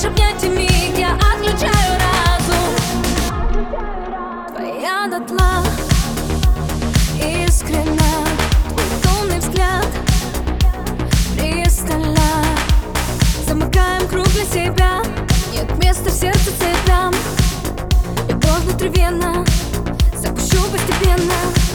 хочешь обнять и миг Я отключаю разум. Твоя дотла Искренно Твой взгляд Пристально. Замыкаем круг для себя. Нет места в сердце цветам Любовь внутривенно Запущу постепенно.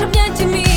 наши обнять и мир.